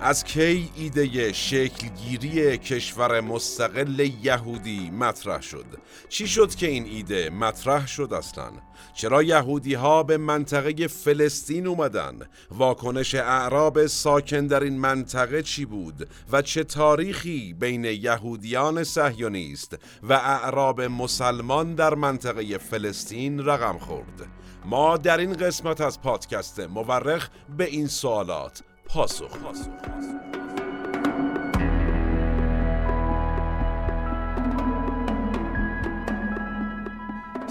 از کی ایده شکلگیری کشور مستقل یهودی مطرح شد؟ چی شد که این ایده مطرح شد اصلا؟ چرا یهودی ها به منطقه فلسطین اومدن؟ واکنش اعراب ساکن در این منطقه چی بود؟ و چه تاریخی بین یهودیان سهیونیست و اعراب مسلمان در منطقه فلسطین رقم خورد؟ ما در این قسمت از پادکست مورخ به این سوالات پاسخ.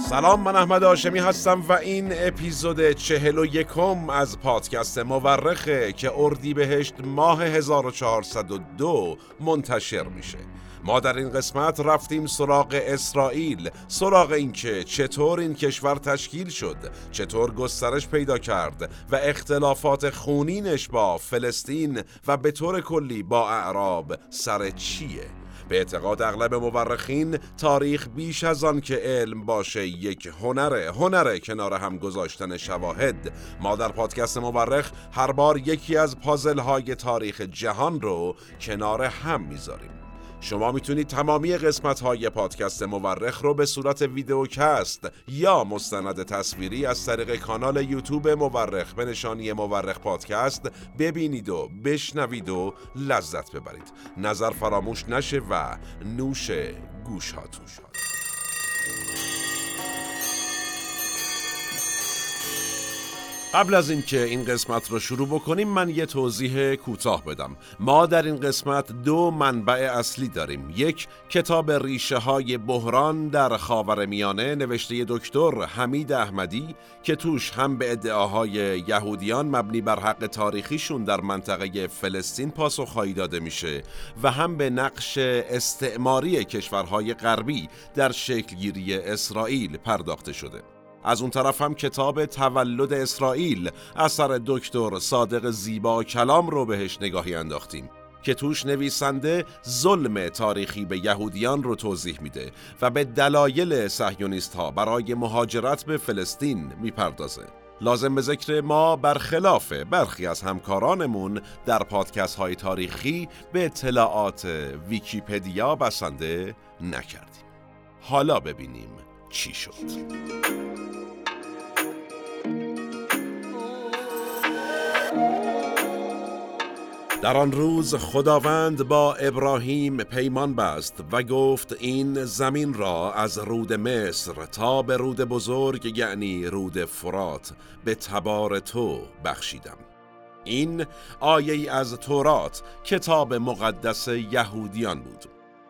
سلام من احمد آشمی هستم و این اپیزود چهل و یکم از پادکست مورخه که اردی بهشت ماه 1402 منتشر میشه. ما در این قسمت رفتیم سراغ اسرائیل سراغ اینکه چطور این کشور تشکیل شد چطور گسترش پیدا کرد و اختلافات خونینش با فلسطین و به طور کلی با اعراب سر چیه؟ به اعتقاد اغلب مورخین تاریخ بیش از آن که علم باشه یک هنره هنره کنار هم گذاشتن شواهد. ما در پادکست مورخ هر بار یکی از پازل های تاریخ جهان رو کنار هم می‌ذاریم. شما می‌تونید تمامی قسمت های پادکست مورخ رو به صورت ویدیوکست یا مستند تصویری از طریق کانال یوتیوب مورخ به نشانی مورخ پادکست ببینید و بشنوید و لذت ببرید. نظر فراموش نشه و نوش گوش هاتون قبل از اینکه این قسمت رو شروع بکنیم من یه توضیح کوتاه بدم. ما در این قسمت دو منبع اصلی داریم. یک کتاب ریشه های بحران در خاور میانه نوشته دکتر حمید احمدی که توش هم به ادعاهای یهودیان مبنی بر حق تاریخیشون در منطقه فلسطین پاسخهایی داده میشه و هم به نقش استعماری کشورهای غربی در شکلگیری اسرائیل پرداخته شده. از اون طرف هم کتاب تولد اسرائیل اثر دکتر صادق زیبا کلام رو بهش نگاهی انداختیم که توش نویسنده ظلم تاریخی به یهودیان رو توضیح میده و به دلایل سهیونیست ها برای مهاجرت به فلسطین می‌پردازه. لازم به ذکر ما برخلاف برخی از همکارانمون در پادکست های تاریخی به اطلاعات ویکیپدیا بسنده نکردیم. حالا ببینیم چی شد. در آن روز خداوند با ابراهیم پیمان بست و گفت این زمین را از رود مصر تا به رود بزرگ یعنی رود فرات به تبار تو بخشیدم. این آیه از تورات کتاب مقدس یهودیان بود.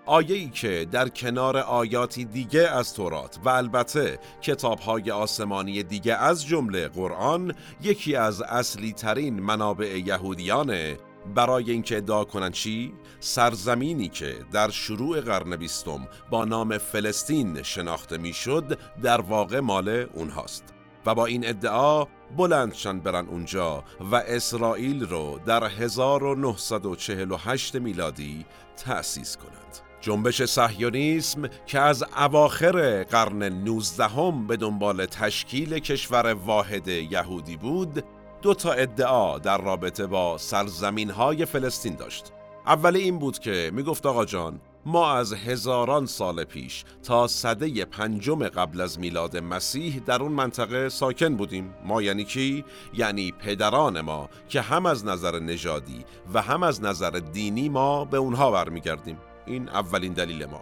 آیه ای که در کنار آیاتی دیگه از تورات و البته کتاب های آسمانی دیگه از جمله قرآن یکی از اصلی ترین منابع یهودیانه برای اینکه ادعا کنند چی؟ سرزمینی که در شروع قرن بیستم با نام فلسطین شناخته می‌شد در واقع مال اونهاست. و با این ادعا بلندشان برن اونجا و اسرائیل رو در 1948 میلادی تأسیس کنند. جنبش صهیونیسم که از اواخر قرن 19 به دنبال تشکیل کشور واحد یهودی بود دو تا ادعا در رابطه با سرزمین های فلسطین داشت. اولی این بود که می‌گفت آقا جان ما از هزاران سال پیش تا صده پنجم قبل از میلاد مسیح در اون منطقه ساکن بودیم. ما یعنی کی؟ یعنی پدران ما که هم از نظر نژادی و هم از نظر دینی ما به اونها برمیگردیم. این اولین دلیل ما.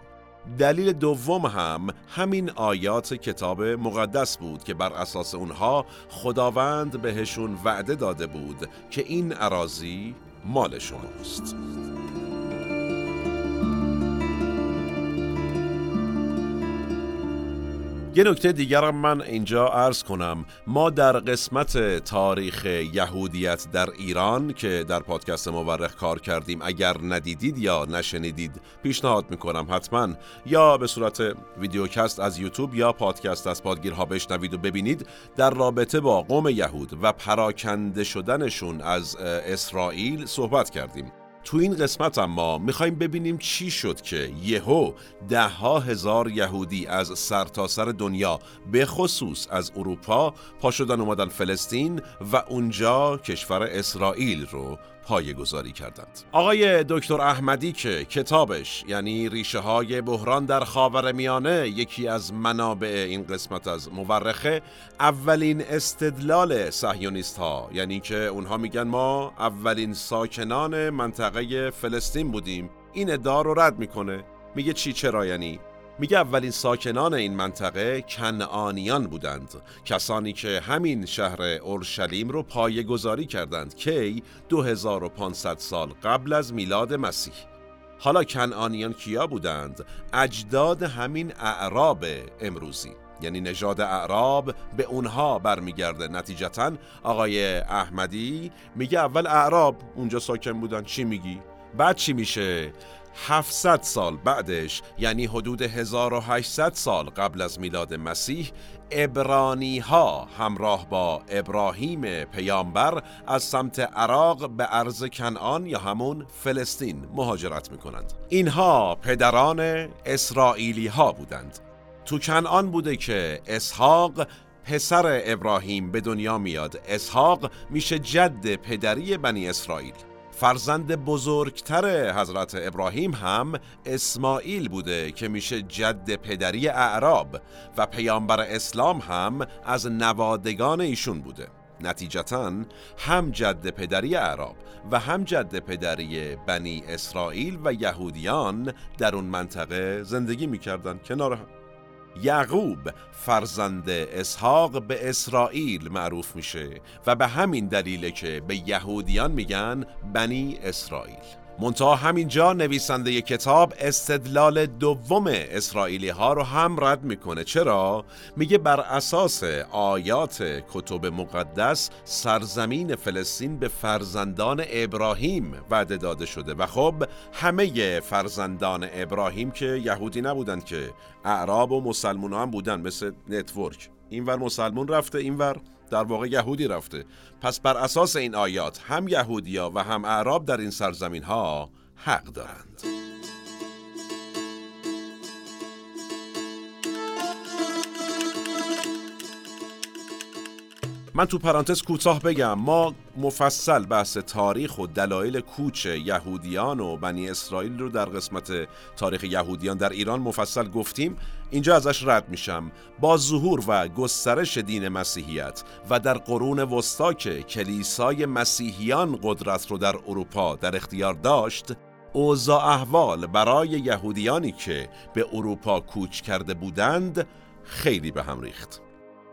دلیل دوم هم همین آیات کتاب مقدس بود که بر اساس اونها خداوند بهشون وعده داده بود که این عراضی مال شماست. یه نکته دیگرم من اینجا عرض کنم. ما در قسمت تاریخ یهودیت در ایران که در پادکست مورخ کار کردیم اگر ندیدید یا نشنیدید پیشنهاد می‌کنم حتما. یا به صورت ویدیوکست از یوتیوب یا پادکست از پادگیرها بشنوید و ببینید. در رابطه با قوم یهود و پراکنده شدنشون از اسرائیل صحبت کردیم. تو این قسمت اما می‌خوایم ببینیم چی شد که یهو ده ها هزار یهودی از سرتاسر سر دنیا به خصوص از اروپا پا شدن اومدن فلسطین و اونجا کشور اسرائیل رو پایه گذاری کردند. آقای دکتر احمدی که کتابش یعنی ریشه های بحران در خاور میانه یکی از منابع این قسمت از مورخه اولین استدلال صهیونیست ها یعنی که اونها میگن ما اولین ساکنان منطقه فلسطین بودیم. این ادعا رو رد می‌کنه. میگه چی چرا یعنی؟ میگه اولین ساکنان این منطقه کنعانیان بودند. کسانی که همین شهر اورشلیم رو پایه گذاری کردند کی 2500 سال قبل از میلاد مسیح. حالا کنعانیان کیا بودند؟ اجداد همین اعراب امروزی. یعنی نژاد اعراب به اونها برمیگرده. نتیجتا آقای احمدی میگه اول اعراب اونجا ساکن بودن. چی میگی؟ بعد چی میشه؟ 700 سال بعدش یعنی حدود 1800 سال قبل از میلاد مسیح ابرانی ها همراه با ابراهیم پیامبر از سمت عراق به ارض کنعان یا همون فلسطین مهاجرت می کنند. اینها پدران اسرائیلی ها بودند. تو کنعان بوده که اسحاق پسر ابراهیم به دنیا میاد. اسحاق میشه جد پدری بنی اسرائیل. فرزند بزرگتر حضرت ابراهیم هم اسماعیل بوده که میشه جد پدری اعراب و پیامبر اسلام هم از نوادگان ایشون بوده. نتیجتا هم جد پدری اعراب و هم جد پدری بنی اسرائیل و یهودیان در اون منطقه زندگی می‌کردن. کنار هم. یعقوب فرزند اسحاق به اسرائیل معروف میشه و به همین دلیله که به یهودیان میگن بنی اسرائیل. منتها همینجا نویسنده کتاب استدلال دوم اسرائیلی ها رو هم رد می‌کنه چرا؟ میگه بر اساس آیات کتب مقدس سرزمین فلسطین به فرزندان ابراهیم وعده داده شده و خب همه فرزندان ابراهیم که یهودی نبودند که اعراب و مسلمان هم بودن مثل network اینور مسلمون رفته اینور در واقع یهودی رفته. پس بر اساس این آیات هم یهودیا و هم اعراب در این سرزمین ها حق دارند. من تو پرانتز کوتاه بگم ما مفصل بحث تاریخ و دلایل کوچ یهودیان و بنی اسرائیل رو در قسمت تاریخ یهودیان در ایران مفصل گفتیم. اینجا ازش رد میشم. با ظهور و گسترش دین مسیحیت و در قرون وسطا که کلیسای مسیحیان قدرت رو در اروپا در اختیار داشت اوضاع احوال برای یهودیانی که به اروپا کوچ کرده بودند خیلی به هم ریخت.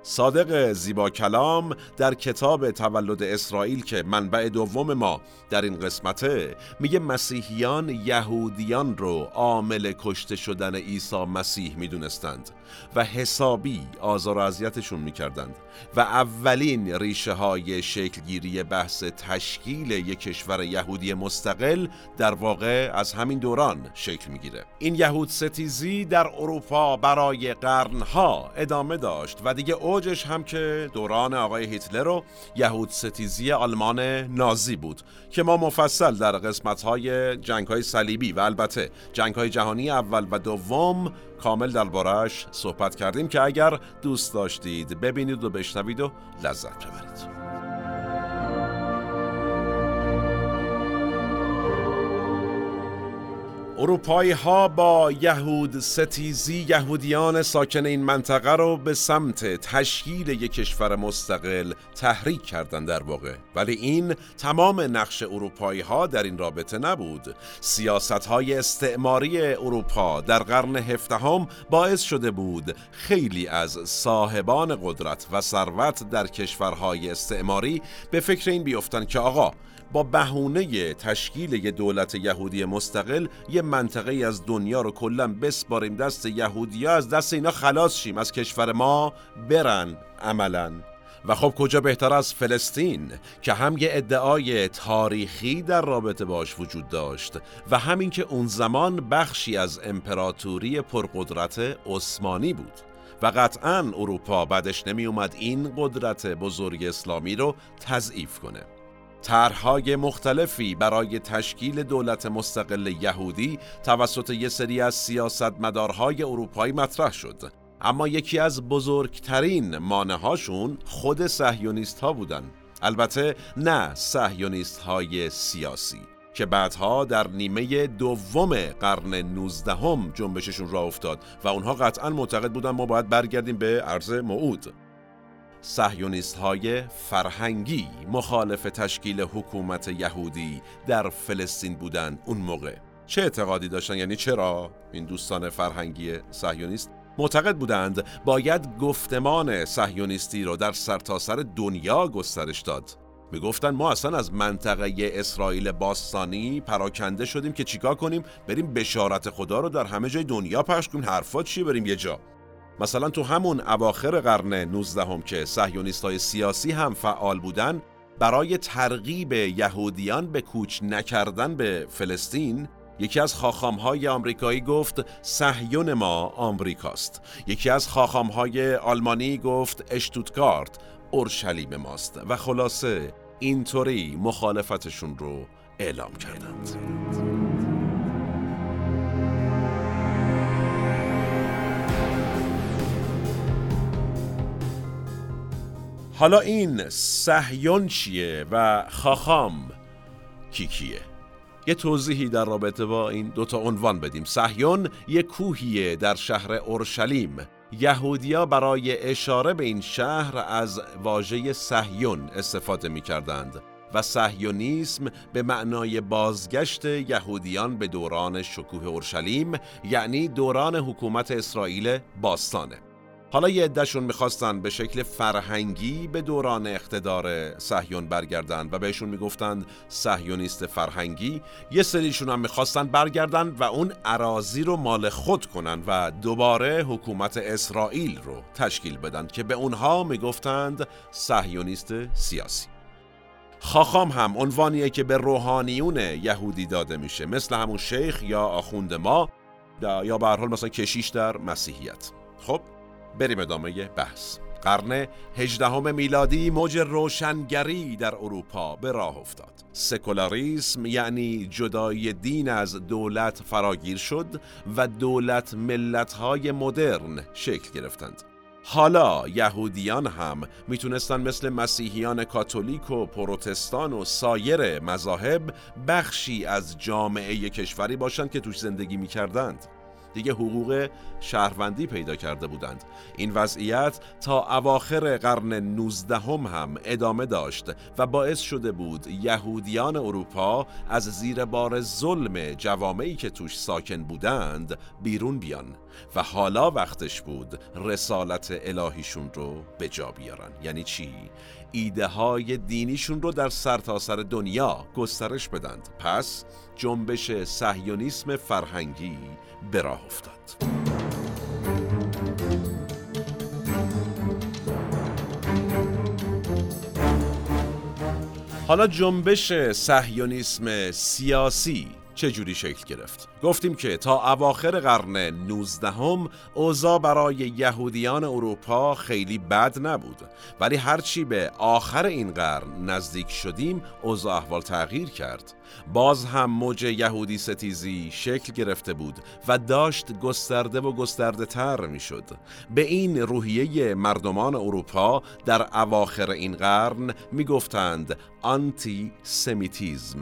صادق زیبا کلام در کتاب تولد اسرائیل که منبع دوم ما در این قسمته میگه مسیحیان یهودیان رو عامل کشته شدن عیسی مسیح می‌دونستند. و حسابی آزار و اذیتشون می‌کردند و اولین ریشه های شکلگیری بحث تشکیل یک کشور یهودی مستقل در واقع از همین دوران شکل می‌گیره. این یهود ستیزی در اروپا برای قرنها ادامه داشت و دیگه اوجش هم که دوران آقای هیتلر و یهود ستیزی آلمان نازی بود که ما مفصل در قسمت های جنگ های صلیبی و البته جنگ های جهانی اول و دوم کامل دربارهش صحبت کردیم که اگر دوست داشتید ببینید و بشنوید و لذت ببرید. اروپایی ها با یهود ستیزی یهودیان ساکن این منطقه رو به سمت تشکیل یک کشور مستقل تحریک کردند در واقع. ولی این تمام نقش اروپایی ها در این رابطه نبود. سیاست های استعماری اروپا در قرن هفدهم باعث شده بود خیلی از صاحبان قدرت و ثروت در کشورهای استعماری به فکر این بیفتن که آقا با بهونه تشکیل یه دولت یهودی مستقل یه منطقه از دنیا رو کلا بسپاریم دست یهودیا از دست اینا خلاص شیم از کشور ما برن عملا. و خب کجا بهتر از فلسطین که هم یه ادعای تاریخی در رابطه باش وجود داشت و همین که اون زمان بخشی از امپراتوری پرقدرت عثمانی بود. و قطعا اروپا بعدش نمی اومد این قدرت بزرگ اسلامی رو تضعیف کنه. طرحهای مختلفی برای تشکیل دولت مستقل یهودی توسط یک سری از سیاستمدارهای اروپایی مطرح شد. اما یکی از بزرگترین مانهاشون خود سهیونیست ها بودن. البته نه سهیونیست های سیاسی که بعدها در نیمه دوم قرن 19 هم جنبششون را افتاد و اونها قطعا معتقد بودن ما باید برگردیم به عرض موعود. سهیونیست های فرهنگی مخالف تشکیل حکومت یهودی در فلسطین بودن اون موقع. چه اعتقادی داشتن؟ یعنی چرا این دوستان فرهنگی سهیونیست معتقد بودند باید گفتمان سهیونیستی رو در سرتاسر سر دنیا گسترش داد؟ می‌گفتن ما اصلا از منطقه اسرائیل باستانی پراکنده شدیم که چیکار کنیم؟ بریم بشارت خدا رو در همه جای دنیا پخش کنیم. حرفات چی بریم یه جا. مثلا تو همون اواخر قرن 19 هم که سهیونیست های سیاسی هم فعال بودن برای ترغیب یهودیان به کوچ نکردن به فلسطین یکی از های آمریکایی گفت صهیون ما آمریکاست. یکی از های آلمانی گفت اشتوتگارت اورشلیم ماست. و خلاصه اینطوری مخالفتشون رو اعلام کردند. حالا این صهیون چیه و خاخام کی کیه؟ یه توضیحی در رابطه با این دوتا عنوان بدیم. صهیون یه کوهیه در شهر اورشلیم. یهودیا برای اشاره به این شهر از واژه صهیون استفاده می کردند و صهیونیسم به معنای بازگشت یهودیان به دوران شکوه اورشلیم یعنی دوران حکومت اسرائیل باستانه. حالا یه عدهشون می‌خواستن به شکل فرهنگی به دوران اقتدار صهیون برگردن و بهشون می‌گفتند صهیونیست فرهنگی. یه سریشون هم می‌خواستن برگردن و اون عراضی رو مال خود کنن و دوباره حکومت اسرائیل رو تشکیل بدن که به اونها می‌گفتند صهیونیست سیاسی. خاخام هم عنوانیه که به روحانیون یهودی داده میشه مثل همون شیخ یا آخوند ما یا به حال مثلا کشیش در مسیحیت. خب بریم ادامه بحث. قرن هجدهم میلادی موج روشنگری در اروپا به راه افتاد. سکولاریسم یعنی جدای دین از دولت فراگیر شد و دولت ملتهای مدرن شکل گرفتند. حالا یهودیان هم می‌تونستن مثل مسیحیان کاتولیک و پروتستان و سایر مذاهب بخشی از جامعه کشوری باشند که توش زندگی می‌کردند. دیگه حقوق شهروندی پیدا کرده بودند. این وضعیت تا اواخر قرن 19 هم, هم ادامه داشت و باعث شده بود یهودیان اروپا از زیر بار ظلم جوامعی که توش ساکن بودند بیرون بیان و حالا وقتش بود رسالت الهیشون رو به جا بیارن. یعنی چی؟ ایده های دینیشون رو در سرتاسر سر دنیا گسترش بدند. پس جنبش صهیونیسم فرهنگی به راه افتاد. حالا جنبش صهیونیسم سیاسی چجوری شکل گرفت؟ گفتیم که تا اواخر قرن 19 هم اوضاع برای یهودیان اروپا خیلی بد نبود ولی هرچی به آخر این قرن نزدیک شدیم اوضاع احوال تغییر کرد باز هم موج یهودی ستیزی شکل گرفته بود و داشت گسترده و گسترده تر می شد. به این روحیه مردمان اروپا در اواخر این قرن می گفتند آنتی سمیتیزم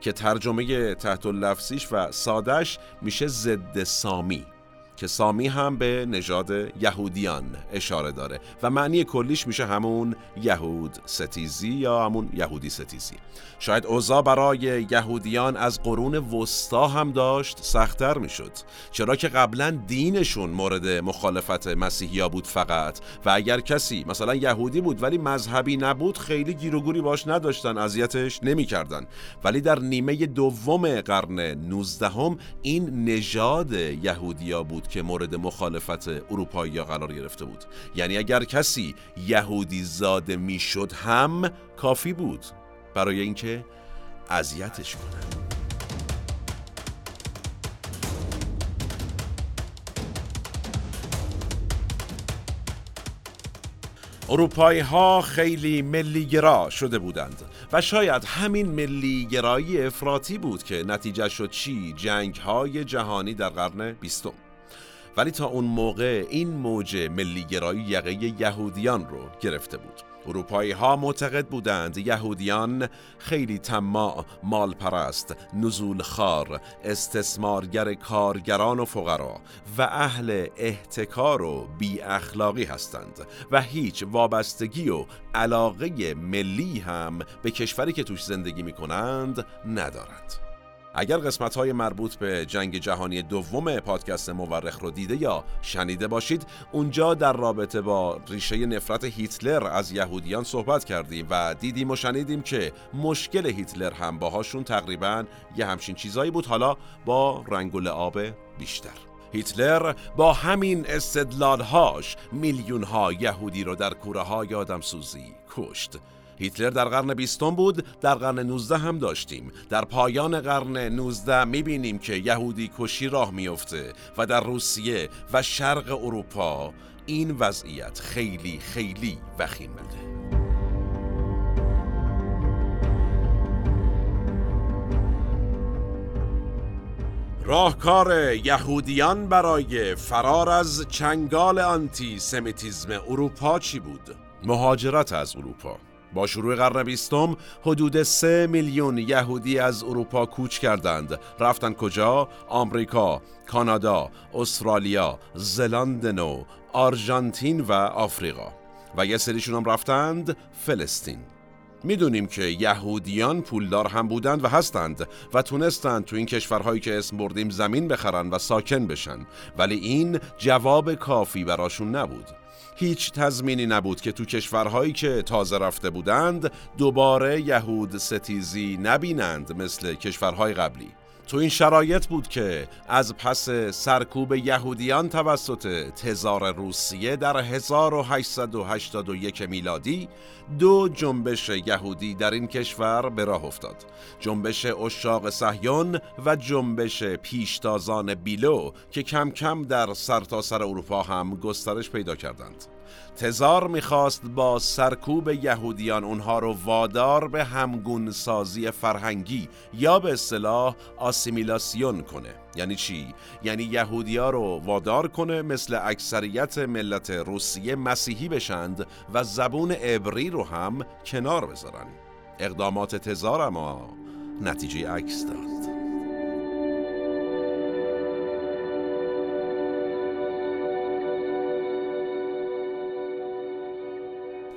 که ترجمه تحت لفظیش و سادش میشه ضد سامی. که سامی هم به نژاد یهودیان اشاره داره و معنی کلیش میشه همون یهود ستیزی یا همون یهودی ستیزی. شاید اوضاع برای یهودیان از قرون وسطا هم داشت سختتر می‌شد. چرا که قبلا دینشون مورد مخالفت مسیحیا بود فقط و اگر کسی مثلا یهودی بود ولی مذهبی نبود خیلی گیروگوری باش نداشتن اذیتش نمی‌کردن. ولی در نیمه دوم قرن 19 هم این نژاد یهودیا بود که مورد مخالفت اروپایی قرار گرفته بود. یعنی اگر کسی یهودی زاده می‌شد هم کافی بود برای اینکه اذیتش کنن اروپایی ها خیلی ملیگرا شده بودند و شاید همین ملیگرایی افراطی بود که نتیجه شد چی جنگ های جهانی در قرن بیستم. ولی تا اون موقع این موج ملیگرایی یقه یهودیان رو گرفته بود اروپایی ها معتقد بودند یهودیان خیلی طماع، مالپرست، نزول خار، استثمارگر کارگران و فقرا و اهل احتکار و بی اخلاقی هستند و هیچ وابستگی و علاقه ملی هم به کشوری که توش زندگی می کنند ندارند. اگر قسمت های مربوط به جنگ جهانی دوم پادکست مورخ رو دیده یا شنیده باشید اونجا در رابطه با ریشه نفرت هیتلر از یهودیان صحبت کردیم و دیدیم و شنیدیم که مشکل هیتلر هم باهاشون تقریبا یه همچین چیزایی بود حالا با رنگ و لعاب بیشتر. هیتلر با همین استدلالهاش میلیون ها یهودی رو در کوره های آدم سوزی کشت. هیتلر در قرن بیستم بود در قرن 19 هم داشتیم. در پایان قرن 19 می‌بینیم که یهودی کشی راه میفته و در روسیه و شرق اروپا این وضعیت خیلی خیلی وخیمه راهکار یهودیان برای فرار از چنگال آنتی سمیتیزم اروپا چی بود؟ مهاجرت از اروپا. با شروع قرن بیستم حدود سه میلیون یهودی از اروپا کوچ کردند. رفتن کجا؟ آمریکا، کانادا، استرالیا، زلاند نو، آرژانتین و آفریقا. و یه سریشون هم رفتند فلسطین. می‌دونیم که یهودیان پولدار هم بودند و هستند و تونستند تو این کشورهایی که اسم بردیم زمین بخرن و ساکن بشن. ولی این جواب کافی براشون نبود. هیچ تضمینی نبود که تو کشورهایی که تازه رفته بودند دوباره یهود ستیزی نبینند مثل کشورهای قبلی. تو این شرایط بود که از پس سرکوب یهودیان توسط تزار روسیه در 1881 میلادی دو جنبش یهودی در این کشور به راه افتاد. جنبش اشاق صهیون و جنبش پیشتازان بیلو که کم کم در سرتاسر سر اروپا هم گسترش پیدا کردند. تزار می‌خواست با سرکوب یهودیان اونها رو وادار به همگون سازی فرهنگی یا به اصطلاح آسیمیلاسیون کنه. یعنی چی؟ یعنی یهودیا رو وادار کنه مثل اکثریت ملت روسیه مسیحی بشند و زبون عبری رو هم کنار بذارن. اقدامات تزار اما نتیجه عکس داد.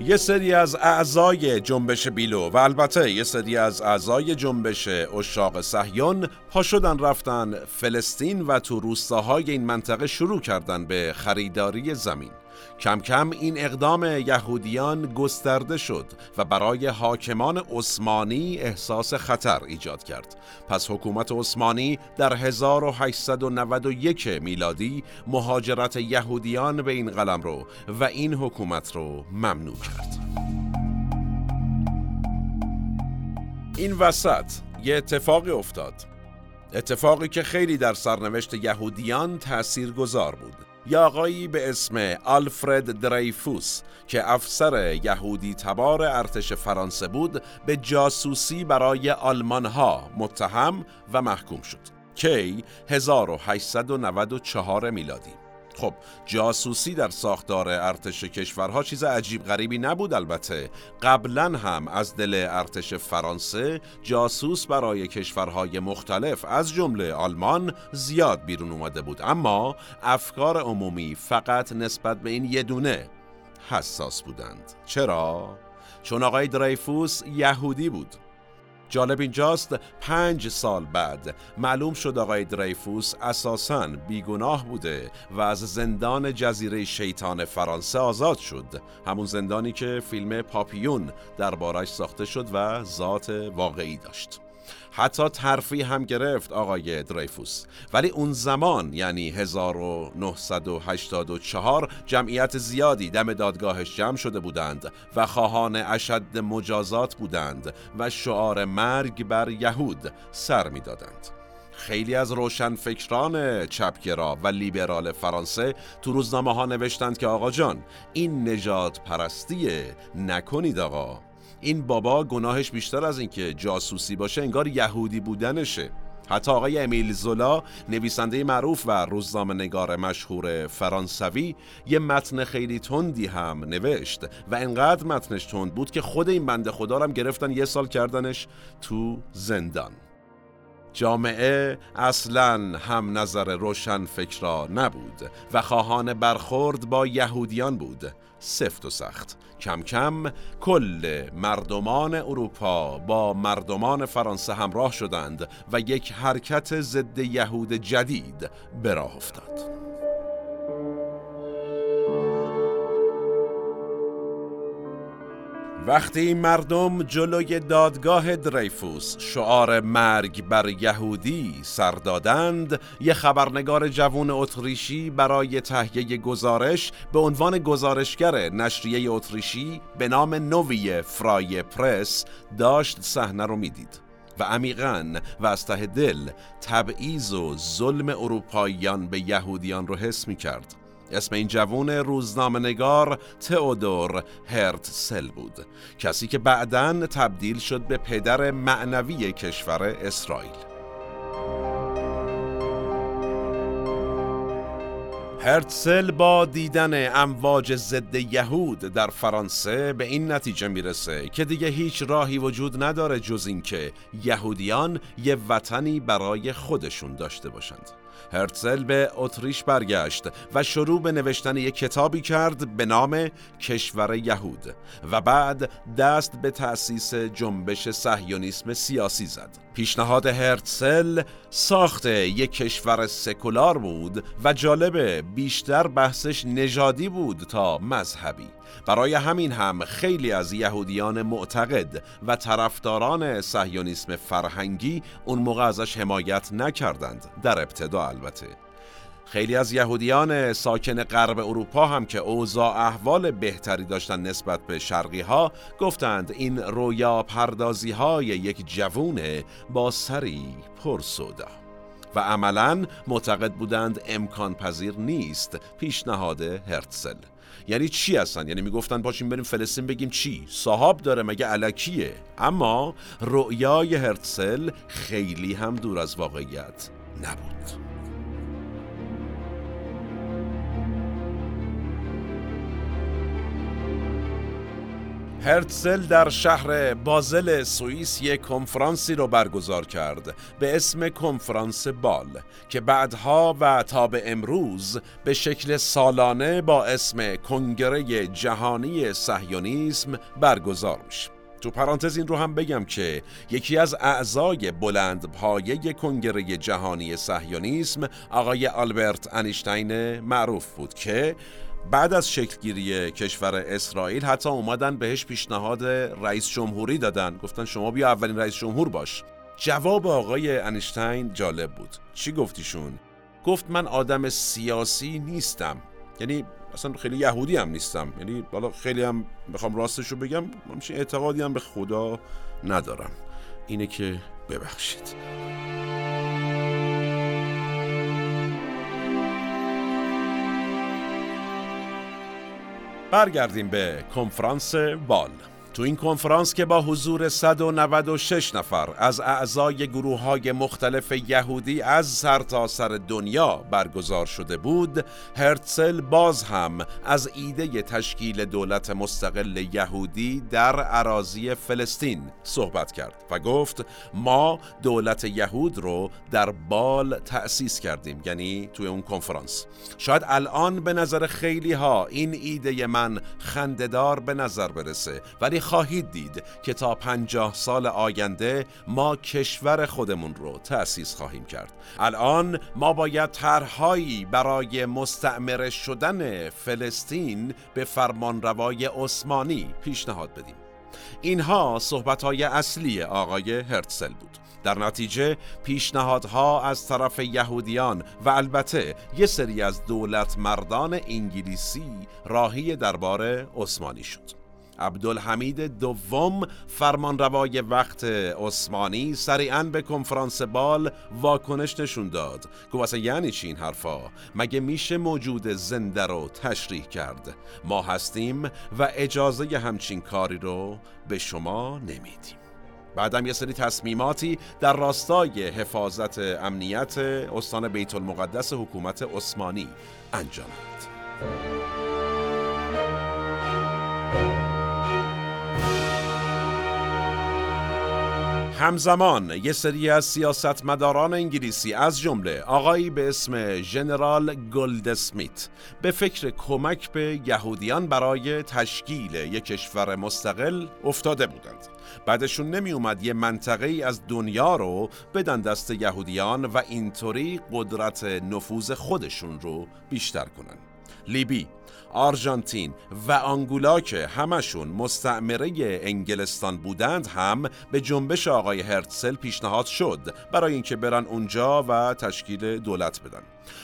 یه سری از اعضای جنبش بیلو و البته یه سری از اعضای جنبش اشاق صهیون پا شدن رفتن فلسطین و تو روستاهای این منطقه شروع کردن به خریداری زمین. کم کم این اقدام یهودیان گسترده شد و برای حاکمان عثمانی احساس خطر ایجاد کرد. پس حکومت عثمانی در 1891 میلادی مهاجرت یهودیان به این قلم رو و این حکومت رو ممنوع کرد. این وسط یه اتفاقی افتاد. اتفاقی که خیلی در سرنوشت یهودیان تأثیر گذار بود. یا آقایی به اسم آلفرد دریفوس که افسر یهودی تبار ارتش فرانسه بود به جاسوسی برای آلمان ها متهم و محکوم شد. کی 1894 میلادی. خب جاسوسی در ساختار ارتش کشورها چیز عجیب غریبی نبود البته. قبلا هم از دل ارتش فرانسه جاسوس برای کشورهای مختلف از جمله آلمان زیاد بیرون اومده بود. اما افکار عمومی فقط نسبت به این یه دونه حساس بودند. چرا؟ چون آقای دریفوس یهودی بود. جالب اینجاست پنج سال بعد معلوم شد آقای دریفوس اساساً بیگناه بوده و از زندان جزیره شیطان فرانسه آزاد شد. همون زندانی که فیلم پاپیون دربارش ساخته شد و ذات واقعی داشت. حتی ترفی هم گرفت آقای دریفوس ولی اون زمان یعنی 1984 جمعیت زیادی دم دادگاهش جمع شده بودند و خواهان اشد مجازات بودند و شعار مرگ بر یهود سر می‌دادند. خیلی از روشنفکران چپگرا و لیبرال فرانسه تو روزنامه ها نوشتند که آقا جان این نجات پرستیه نکنید آقا این بابا گناهش بیشتر از اینکه جاسوسی باشه انگار یهودی بودنشه. حتی آقای امیل زولا نویسنده معروف و روزنامه نگار مشهور فرانسوی یه متن خیلی تندی هم نوشت و انقدر متنش تند بود که خود این بنده خدا هم گرفتن یه سال کردنش تو زندان. جامعه اصلا هم نظر روشن فکرا نبود و خواهان برخورد با یهودیان بود. سفت و سخت. کم کم کل مردمان اروپا با مردمان فرانسه همراه شدند و یک حرکت ضد یهود جدید به راه افتاد. وقتی مردم جلوی دادگاه دریفوس شعار مرگ بر یهودی سر دادند یه خبرنگار جوون اتریشی برای تهیه گزارش به عنوان گزارشگر نشریه اتریشی به نام نوی فرای پرس داشت صحنه رو می‌دید و عمیقا و از ته دل تبعیض و ظلم اروپاییان به یهودیان رو حس می کرد اسم این جوون روزنامه نگار تئودور هرتسل بود کسی که بعدا تبدیل شد به پدر معنوی کشور اسرائیل. هرتسل با دیدن امواج ضد یهود در فرانسه به این نتیجه می‌رسه که دیگه هیچ راهی وجود نداره جز اینکه یهودیان یه وطنی برای خودشون داشته باشند. هرتزل به اتریش برگشت و شروع به نوشتن یک کتابی کرد به نام کشور یهود و بعد دست به تأسیس جنبش صهیونیسم سیاسی زد. پیشنهاد هرتزل ساخت یک کشور سکولار بود و جالبه بیشتر بحثش نژادی بود تا مذهبی. برای همین هم خیلی از یهودیان معتقد و طرفداران صهیونیسم فرهنگی اون موقع ازش حمایت نکردند در ابتدا البته خیلی از یهودیان ساکن غرب اروپا هم که اوضاع احوال بهتری داشتن نسبت به شرقی ها گفتند این رویا پردازی های یک جوون با سری پرسودا. و عملا معتقد بودند امکان پذیر نیست پیشنهاد هرتزل. یعنی چی هستن؟ یعنی می‌گفتن باشیم بریم فلسطین بگیم چی؟ صاحب داره مگه علکیه؟ اما رؤیای هرتسل خیلی هم دور از واقعیت نبود. هرتزل در شهر بازل سوئیس یک کنفرانسی رو برگزار کرد به اسم کنفرانس بال که بعدها و تا به امروز به شکل سالانه با اسم کنگره جهانی صهیونیسم برگزار میشه. تو پرانتز این رو هم بگم که یکی از اعضای بلند پایه کنگره جهانی صهیونیسم آقای آلبرت انیشتین معروف بود که بعد از شکلگیری کشور اسرائیل حتی اومدن بهش پیشنهاد رئیس جمهوری دادن. گفتن شما بیا اولین رئیس جمهور باش. جواب آقای انیشتین جالب بود. چی گفتیشون؟ گفت من آدم سیاسی نیستم. یعنی اصلا خیلی یهودی هم نیستم. یعنی بالا خیلی هم بخوام راستش رو بگم همچین اعتقادی هم به خدا ندارم. اینه که ببخشید. برگردیم به کنفرانس بال. تو این کنفرانس که با حضور 196 نفر از اعضای گروه های مختلف یهودی از سرتاسر سر دنیا برگزار شده بود هرتسل باز هم از ایده تشکیل دولت مستقل یهودی در عراضی فلسطین صحبت کرد و گفت ما دولت یهود رو در بال تأسیس کردیم. یعنی توی اون کنفرانس. شاید الان به نظر خیلی ها این ایده من خنددار به نظر برسه ولی خواهید دید که تا پنجاه سال آینده ما کشور خودمون رو تأسیس خواهیم کرد. الان ما باید طرحهایی برای مستعمره شدن فلسطین به فرمانروای عثمانی پیشنهاد بدیم. اینها صحبتهای اصلی آقای هرتسل بود. در نتیجه پیشنهادها از طرف یهودیان و البته یه سری از دولت مردان انگلیسی راهی دربار عثمانی شد. عبدالحمید دوم فرمانروای وقت عثمانی سریعا به کنفرانس بال واکنش نشون داد. گفت یعنی چی این حرفا؟ مگه میشه موجود زنده رو تشریح کرد؟ ما هستیم و اجازه همچین کاری رو به شما نمیدیم. بعدم یه سری تصمیماتی در راستای حفاظت امنیت استان بیت المقدس حکومت عثمانی انجامد. همزمان یه سری از سیاستمداران انگلیسی از جمله آقایی به اسم ژنرال گلدسمیت به فکر کمک به یهودیان برای تشکیل یک کشور مستقل افتاده بودند. بعدشون نمی اومد یه منطقه ای از دنیا رو بدن دست یهودیان و اینطوری قدرت نفوذ خودشون رو بیشتر کنن. لیبی آرژانتین و آنگولا که همشون مستعمره انگلستان بودند هم به جنبش آقای هرتسل پیشنهاد شد برای اینکه برن اونجا و تشکیل دولت بدن.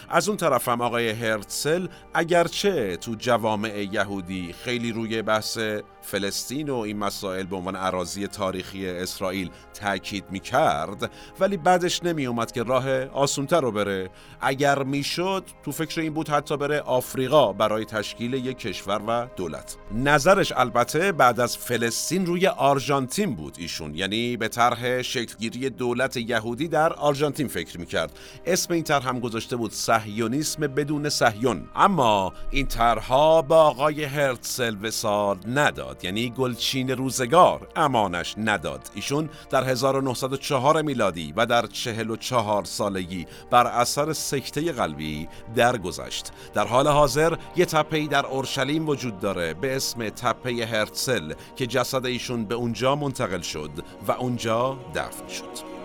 از اون طرف هم آقای هرتسل اگرچه تو جوامع یهودی خیلی روی بحث فلسطین و این مسائل به عنوان عراضی تاریخی اسرائیل تاکید می کرد ولی بعدش نمی اومد که راه آسونتر رو بره. اگر می‌شد تو فکر این بود حتی بره آفریقا برای تشکیل یک کشور و دولت. نظرش البته بعد از فلسطین روی آرژانتین بود ایشون یعنی به طرح شکلگیری دولت یهودی در آرژانتین فکر می‌کرد. اسم این طرح هم گذاشته بود صهیونیسم بدون صهیون. اما این طرحها با آقای هرتسل وسال نداد یعنی گلچین روزگار امانش نداد. ایشون در 1904 میلادی و در 44 سالگی بر اثر سکته قلبی درگذشت. در حال حاضر یه تپه‌ای در اورشلیم وجود داره به اسم تپه هرتسل که جسد ایشون به اونجا منتقل شد و اونجا دفن شد.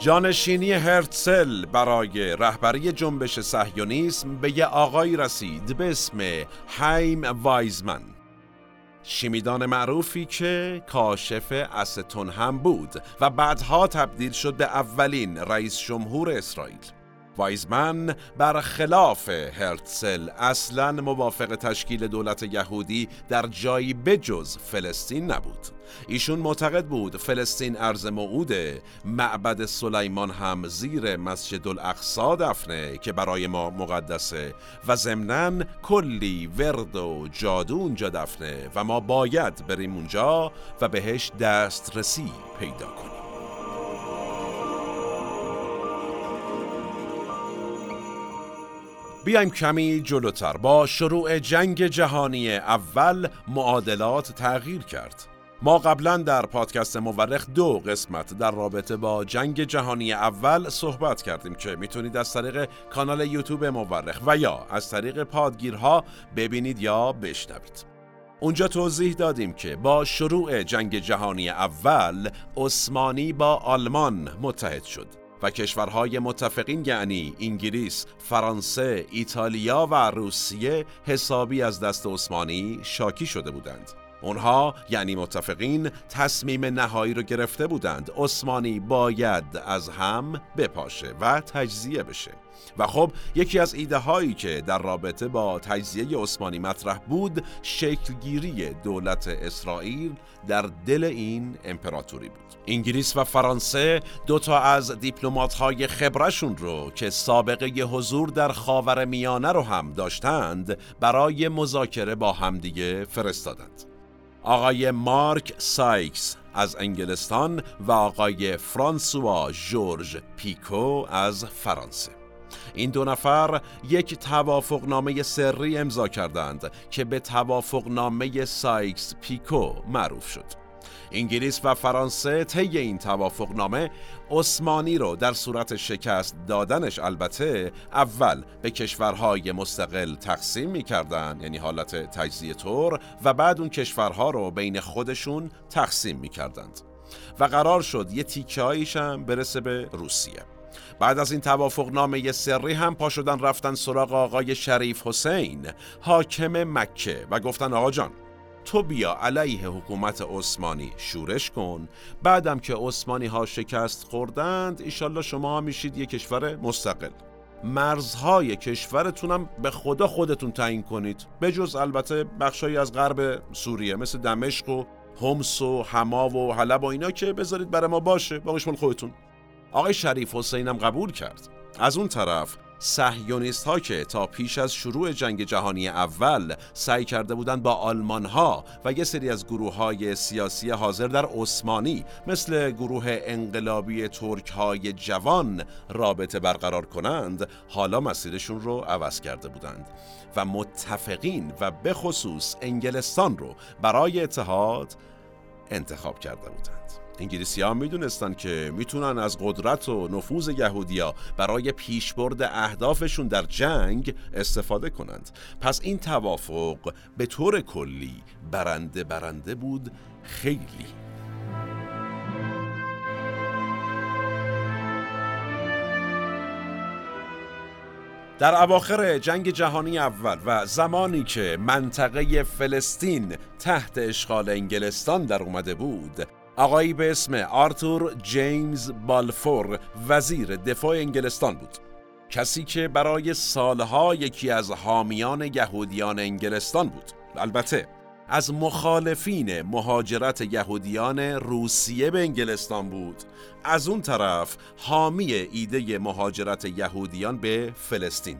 جانشینی هرتسل برای رهبری جنبش صهیونیسم به یه آقایی رسید به اسم هایم وایزمن. شیمیدان معروفی که کاشف استون هم بود و بعدها تبدیل شد به اولین رئیس جمهور اسرائیل. وایزمن برخلاف هرتسل اصلا موافق تشکیل دولت یهودی در جایی بجز فلسطین نبود. ایشون معتقد بود فلسطین ارز موعوده معبد سلیمان هم زیر مسجد الاقصا دفنه که برای ما مقدسه و ضمناً کلی ورد و جادو اونجا دفنه و ما باید بریم اونجا و بهش دسترسی پیدا کنیم. بیایم کمی جلوتر. با شروع جنگ جهانی اول معادلات تغییر کرد. ما قبلا در پادکست مورخ دو قسمت در رابطه با جنگ جهانی اول صحبت کردیم که می‌تونید از طریق کانال یوتیوب مورخ و یا از طریق پادگیرها ببینید یا بشنوید. اونجا توضیح دادیم که با شروع جنگ جهانی اول عثمانی با آلمان متحد شد. و کشورهای متفقین یعنی انگلیس، فرانسه، ایتالیا و روسیه حسابی از دست عثمانی شاکی شده بودند. اونها یعنی متفقین تصمیم نهایی رو گرفته بودند عثمانی باید از هم بپاشه و تجزیه بشه و خب یکی از ایده هایی که در رابطه با تجزیه عثمانی مطرح بود شکلگیری دولت اسرائیل در دل این امپراتوری بود. انگلیس و فرانسه دو تا از دیپلمات های خبرشون رو که سابقه حضور در خاور میانه رو هم داشتند برای مذاکره با همدیگه فرستادند. آقای مارک سایکس از انگلستان و آقای فرانسوا جورج پیکو از فرانسه. این دو نفر یک توافقنامه سری امضا کردند که به توافقنامه سایکس پیکو معروف شد. انگلیس و فرانسه طی این توافقنامه عثمانی رو در صورت شکست دادنش البته اول به کشورهای مستقل تقسیم می‌کردن یعنی حالت تجزیه طور و بعد اون کشورها رو بین خودشون تقسیم می‌کردند. و قرار شد یه تیکه هم برسه به روسیه. بعد از این توافقنامه سری هم پا شدن رفتن سراغ آقای شریف حسین حاکم مکه و گفتن آقا جان تو بیا علیه حکومت عثمانی شورش کن. بعدم که عثمانی ها شکست خوردند ایشالله شما میشید یک کشور مستقل. مرزهای کشورتونم به خدا خودتون تعیین کنید. بجز البته بخشایی از غرب سوریه مثل دمشق و همس و حما و حلب و اینا که بذارید برای ما باشه. باقیش مال خودتون. آقای شریف حسینم قبول کرد. از اون طرف سهیونیست ها که تا پیش از شروع جنگ جهانی اول سعی کرده بودند با آلمان ها و یه سری از گروه های سیاسی حاضر در عثمانی مثل گروه انقلابی ترک های جوان رابطه برقرار کنند حالا مسیرشون رو عوض کرده بودند و متفقین و به خصوص انگلستان رو برای اتحاد انتخاب کرده بودند. انگلیسی ها می‌دونستن که می‌تونن از قدرت و نفوذ یهودیا برای پیشبرد اهدافشون در جنگ استفاده کنند. پس این توافق به طور کلی برنده برنده بود. خیلی. در اواخر جنگ جهانی اول و زمانی که منطقه فلسطین تحت اشغال انگلستان در اومده بود آقایی به اسم آرتور جیمز بالفور وزیر دفاع انگلستان بود. کسی که برای سالها یکی از حامیان یهودیان انگلستان بود. البته از مخالفین مهاجرت یهودیان روسیه به انگلستان بود. از اون طرف حامی ایده مهاجرت یهودیان به فلسطین.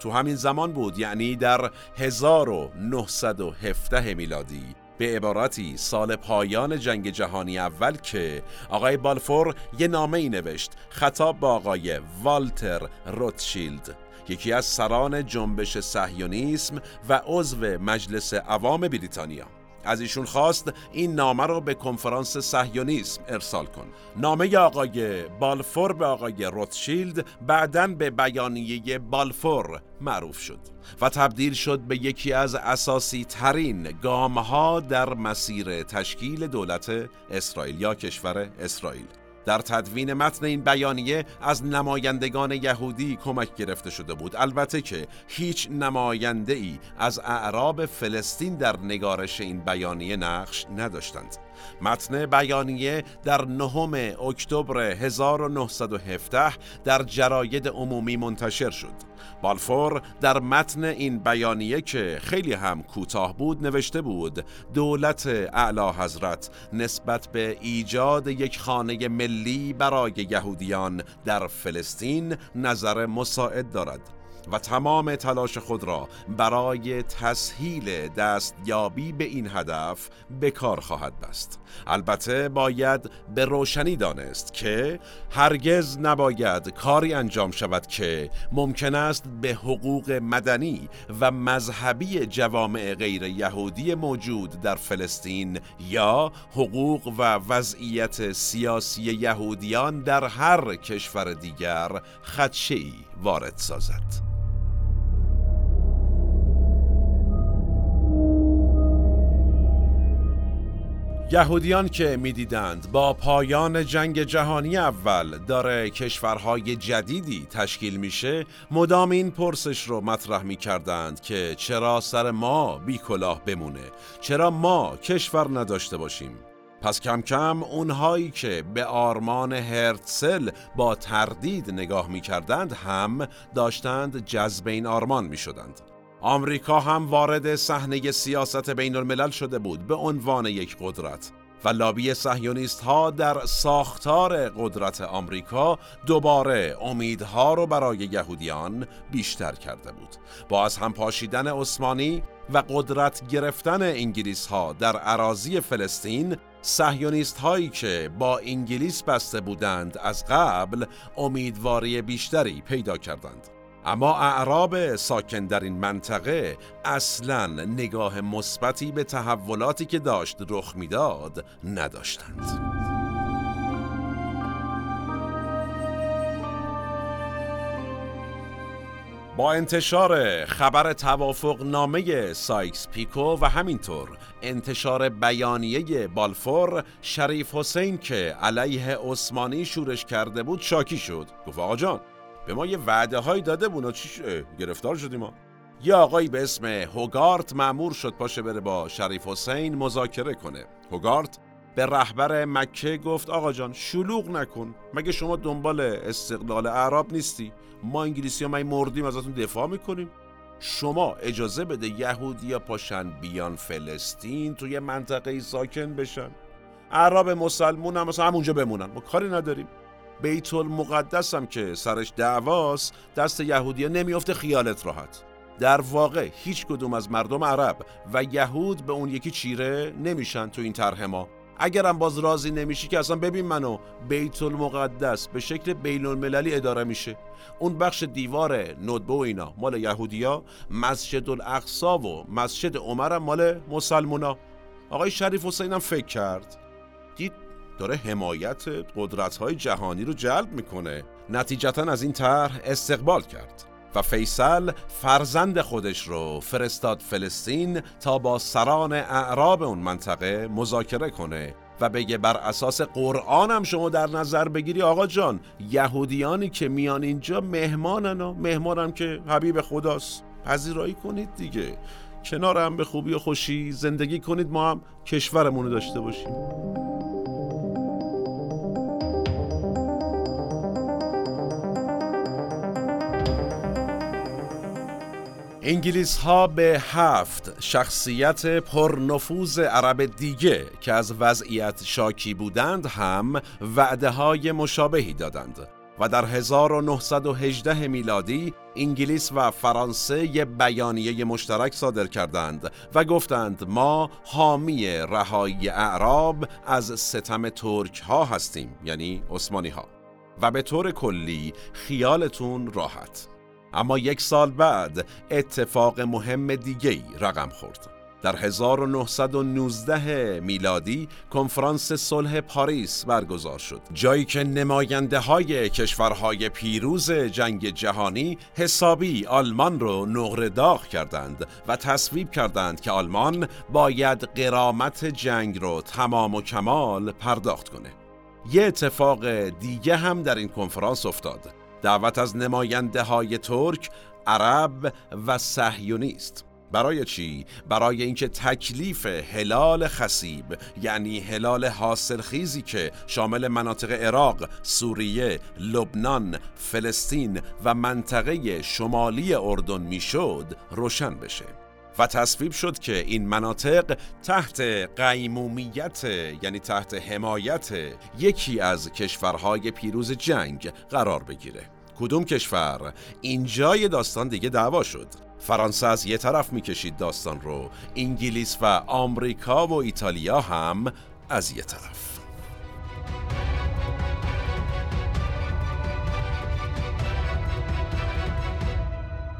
تو همین زمان بود یعنی در 1917 میلادی به عبارتی سال پایان جنگ جهانی اول که آقای بالفور یه نامه ای نوشت خطاب با آقای والتر روتشیلد. یکی از سران جنبش سهیونیسم و عضو مجلس عوام بریتانیا. از ایشون خواست این نامه رو به کنفرانس صهیونیسم ارسال کن. نامه آقای بالفور به آقای روتشیلد بعدا به بیانیه بالفور معروف شد و تبدیل شد به یکی از اساسی ترین گام ها در مسیر تشکیل دولت اسرائیل یا کشور اسرائیل. در تدوین متن این بیانیه از نمایندگان یهودی کمک گرفته شده بود. البته که هیچ نماینده ای از اعراب فلسطین در نگارش این بیانیه نقش نداشتند. متن بیانیه در نهم اکتبر 1917 در جراید عمومی منتشر شد. بالفور در متن این بیانیه که خیلی هم کوتاه بود نوشته بود دولت اعلی حضرت نسبت به ایجاد یک خانه ملی برای یهودیان در فلسطین نظر مساعد دارد. و تمام تلاش خود را برای تسهیل دستیابی به این هدف به کار خواهد بست البته باید به روشنی دانست که هرگز نباید کاری انجام شود که ممکن است به حقوق مدنی و مذهبی جوامع غیر یهودی موجود در فلسطین یا حقوق و وضعیت سیاسی یهودیان در هر کشور دیگر خدشه‌ای وارد سازد. یهودیان که می‌دیدند با پایان جنگ جهانی اول داره کشورهای جدیدی تشکیل میشه مدام این پرسش رو مطرح می‌کردند که چرا سر ما بی کلاه بمونه؟ چرا ما کشور نداشته باشیم؟ پس کم کم اونهایی که به آرمان هرتسل با تردید نگاه می‌کردند هم داشتند جذب این آرمان می‌شدند. آمریکا هم وارد صحنه سیاست بین الملل شده بود به عنوان یک قدرت و لابی صهیونیست ها در ساختار قدرت آمریکا دوباره امیدها رو برای یهودیان بیشتر کرده بود. با از هم پاشیدن عثمانی و قدرت گرفتن انگلیس ها در عراضی فلسطین صهیونیست هایی که با انگلیس بسته بودند از قبل امیدواری بیشتری پیدا کردند. اما اعراب ساکن در این منطقه اصلا نگاه مثبتی به تحولاتی که داشت رخ می‌داد نداشتند. با انتشار خبر توافق نامه سایکس پیکو و همینطور انتشار بیانیه بالفور شریف حسین که علیه عثمانی شورش کرده بود شاکی شد گفت آقا جان به ما یه وعده هایی داده بود. چی؟ گرفتار شدیم ما. یه آقایی به اسم هوگارت معمور شد پاشه بره با شریف حسین مذاکره کنه. هوگارت به رهبر مکه گفت آقا جان شلوغ نکن. مگه شما دنبال استقلال عرب نیستی؟ ما انگلیسی ها ما مردیم ازتون دفاع می‌کنیم. شما اجازه بده یهودیا پاشن بیان فلسطین توی منطقه ساکن بشن. عرب مسلمون هم مثلا همونجا بمونن. ما کاری نداریم. بیت المقدس هم که سرش دعواست دست یهودیا نمیافته خیالت راحت. در واقع هیچ کدوم از مردم عرب و یهود به اون یکی چیره نمیشن تو این طرح ما. اگرم باز راضی نمیشی که اصلا ببین منو بیت المقدس به شکل بین المللی اداره میشه. اون بخش دیوار ندبه و اینا مال یهودیا مسجد الاقصا و مسجد عمر مال مسلمونا. آقای شریف حسین هم فکر کرد. دید داره حمایت قدرت های جهانی رو جلب می‌کنه. نتیجتا از این طرح استقبال کرد و فیصل فرزند خودش رو فرستاد فلسطین تا با سران اعراب اون منطقه مذاکره کنه و بگه بر اساس قرآن هم شما در نظر بگیری آقا جان یهودیانی که میان اینجا مهمانن و مهمانم که حبیب خداست. پذیرایی کنید دیگه. کنار هم به خوبی و خوشی زندگی کنید ما هم کشورمون داشته باشیم. انگلیس ها به هفت شخصیت پرنفوذ عرب دیگه که از وضعیت شاکی بودند هم وعده های مشابهی دادند و در 1918 میلادی انگلیس و فرانسه یه بیانیه مشترک صادر کردند و گفتند ما حامی رهایی اعراب از ستم ترک ها هستیم یعنی عثمانی ها. و به طور کلی خیالتون راحت. اما یک سال بعد اتفاق مهم دیگری رقم خورد. در 1919 میلادی کنفرانس صلح پاریس برگزار شد. جایی که نماینده های کشورهای پیروز جنگ جهانی حسابی آلمان رو نقره داغ کردند و تصویب کردند که آلمان باید قرامت جنگ رو تمام و کمال پرداخت کنه. یه اتفاق دیگه هم در این کنفرانس افتاد. دعوت از نماینده های ترک، عرب و صهیونیست برای چی؟ برای اینکه تکلیف هلال خسیب یعنی هلال حاصل خیزی که شامل مناطق عراق، سوریه، لبنان، فلسطین و منطقه شمالی اردن می‌شد روشن بشه. و تصویب شد که این مناطق تحت قیمومیت یعنی تحت حمایت یکی از کشورهای پیروز جنگ قرار بگیره کدوم کشور؟ اینجای داستان دیگه دعوا شد. فرانسه از یه طرف می‌کشید داستان رو. انگلیس و آمریکا و ایتالیا هم از یه طرف.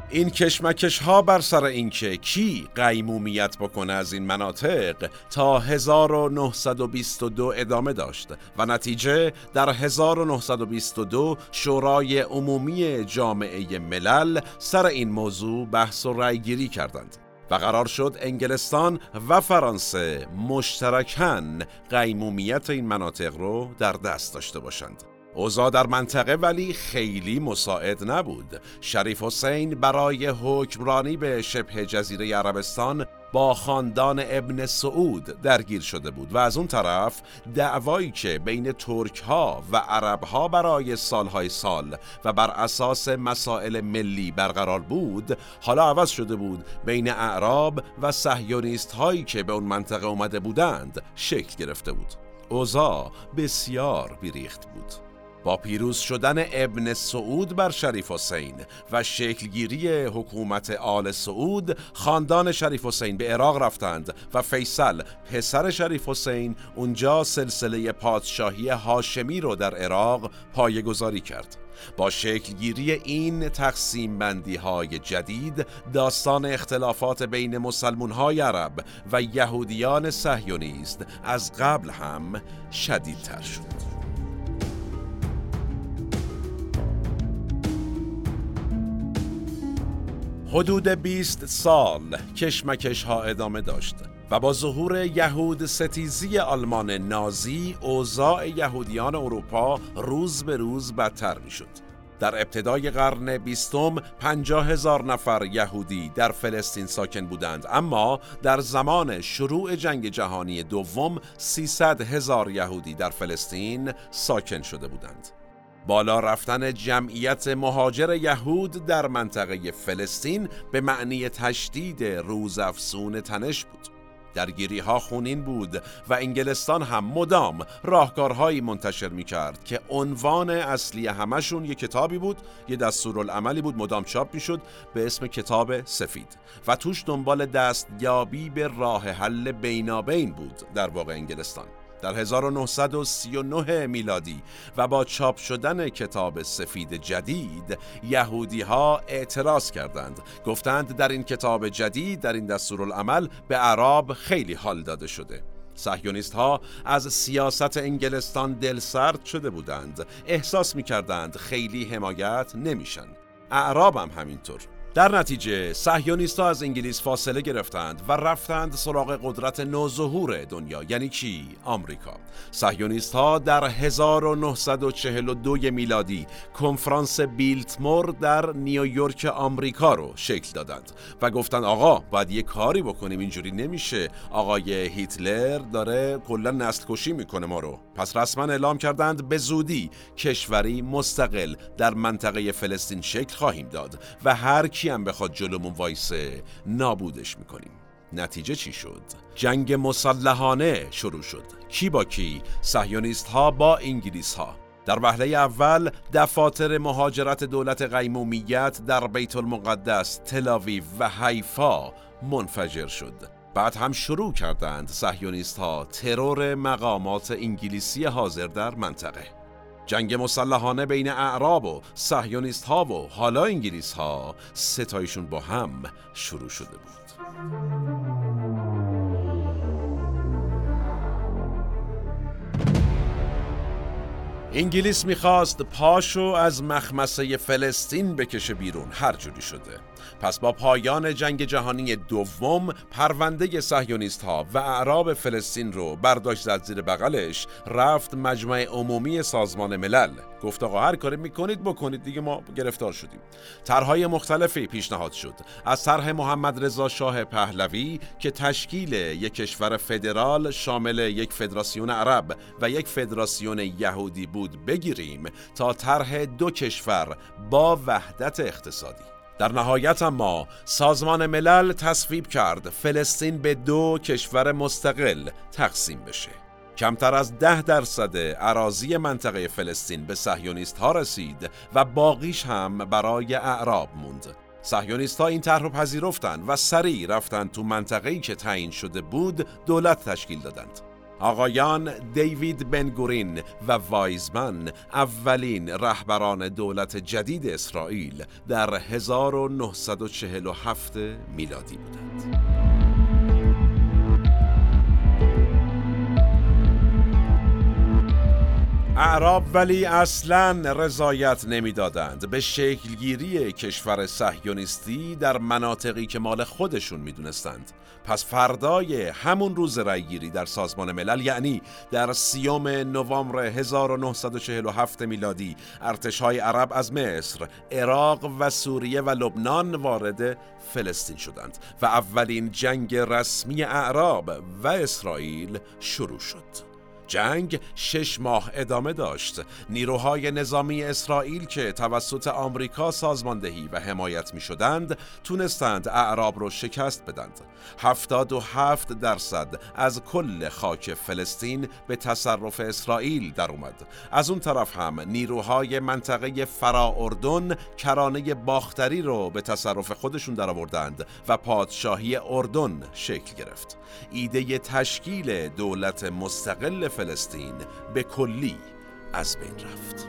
این کشمکش ها بر سر اینکه کی قیمومیت بکنه از این مناطق تا 1922 ادامه داشت و نتیجه در 1922 شورای عمومی جامعه ملل سر این موضوع بحث و رأی گیری کردند و قرار شد انگلستان و فرانسه مشترکاً قیمومیت این مناطق رو در دست داشته باشند. اوضاع در منطقه ولی خیلی مساعد نبود. شریف حسین برای حکمرانی به شبه جزیره عربستان با خاندان ابن سعود درگیر شده بود و از اون طرف دعوایی که بین ترک ها و عرب ها برای سالهای سال و بر اساس مسائل ملی برقرار بود حالا عوض شده بود بین اعراب و سهیونیست هایی که به اون منطقه اومده بودند شکل گرفته بود اوضاع بسیار بیریخت بود با پیروز شدن ابن سعود بر شریف حسین و شکلگیری حکومت آل سعود خاندان شریف حسین به عراق رفتند و فیصل پسر شریف حسین اونجا سلسله پادشاهی هاشمی رو در عراق گذاری کرد. با شکلگیری این تقسیم بندی های جدید داستان اختلافات بین مسلمون های عرب و یهودیان صهیونیست از قبل هم شدیدتر شد. حدود 20 سال کشمکش ها ادامه داشت و با ظهور یهود ستیزی آلمان نازی اوضاع یهودیان اروپا روز به روز بدتر می شد. در ابتدای قرن بیستم پنجاه هزار نفر یهودی در فلسطین ساکن بودند اما در زمان شروع جنگ جهانی دوم 300 هزار یهودی در فلسطین ساکن شده بودند بالا رفتن جمعیت مهاجر یهود در منطقه فلسطین به معنی تشدید روزافزون تنش بود. درگیری ها خونین بود و انگلستان هم مدام راهکارهایی منتشر می کرد که عنوان اصلی همشون یه کتابی بود یه دستورالعملی بود مدام چاپ می شد به اسم کتاب سفید و توش دنبال دستیابی به راه حل بینابین بود در واقع انگلستان در 1939 میلادی و با چاپ شدن کتاب سفید جدید یهودی ها اعتراض کردند. گفتند در این کتاب جدید در این دستورالعمل به عرب خیلی حال داده شده. سحیونیست ها از سیاست انگلستان دل سرد شده بودند. احساس می کردند خیلی حمایت نمیشن. اعراب هم همینطور. در نتیجه صهیونیست‌ها از انگلیس فاصله گرفتند و رفتند سراغ قدرت نوظهور دنیا یعنی کی آمریکا. صهیونیست‌ها در 1942 میلادی کنفرانس بیلتمور در نیویورک آمریکا رو شکل دادند و گفتند آقا باید یه کاری بکنیم اینجوری نمیشه. آقای هیتلر داره کلا نسل کشی می‌کنه ما رو. پس رسما اعلام کردند به زودی کشوری مستقل در منطقه فلسطین شکل خواهیم داد و هر کی هم بخواد جلومون وایسه نابودش می‌کنیم. نتیجه چی شد؟ جنگ مسلحانه شروع شد. کی با کی؟ سهیونیست ها با انگلیس ها در وهله اول دفاتر مهاجرت دولت قیمومیت در بیت المقدس، تلاویو و حیفا منفجر شد. بعد هم شروع کردند سهیونیست ها ترور مقامات انگلیسی حاضر در منطقه. جنگ مسلحانه بین اعراب و سهیونیست ها و حالا انگلیس ها ستایشون با هم شروع شده بود. انگلیس می‌خواست پاشو از مخمسه فلسطین بکشه بیرون هر جوری شده. پس با پایان جنگ جهانی دوم پرونده سهیونیست ها و اعراب فلسطین رو برداشت زد زیر بغلش رفت مجمع عمومی سازمان ملل. گفت آقا هر کاری می‌کنید بکنید دیگه ما گرفتار شدیم. طرحهای مختلفی پیشنهاد شد. از طرح محمد رضا شاه پهلوی که تشکیل یک کشور فدرال شامل یک فدراسیون عرب و یک فدراسیون یهودی بود بگیریم تا طرح دو کشور با وحدت اقتصادی. در نهایت اما سازمان ملل تصویب کرد فلسطین به دو کشور مستقل تقسیم بشه. کمتر از ده درصد عراضی منطقه فلسطین به سهیونیست ها رسید و باقیش هم برای اعراب موند. سهیونیست ها این طرح رو پذیرفتند و سریع رفتند تو منطقه‌ای که تعیین شده بود دولت تشکیل دادند. آقایان دیوید بنگورین و وایزمن اولین رهبران دولت جدید اسرائیل در 1947 میلادی بودند. اعراب ولی اصلا رضایت نمی‌دادند به شکلگیری کشور صهیونیستی در مناطقی که مال خودشون می‌دونستند پس فردای همون روز رأیگیری در سازمان ملل یعنی در سیوم نوامبر 1947 میلادی ارتشهای عرب از مصر، عراق و سوریه و لبنان وارد فلسطین شدند و اولین جنگ رسمی اعراب و اسرائیل شروع شد. جنگ شش ماه ادامه داشت. نیروهای نظامی اسرائیل که توسط آمریکا سازماندهی و حمایت می شدند تونستند اعراب را شکست بدند. 77 درصد از کل خاک فلسطین به تصرف اسرائیل در اومد از اون طرف هم نیروهای منطقه فرا اردن کرانه باختری رو به تصرف خودشون درآوردند و پادشاهی اردن شکل گرفت. ایده تشکیل دولت مستقل فلسطین به کلی از بین رفت.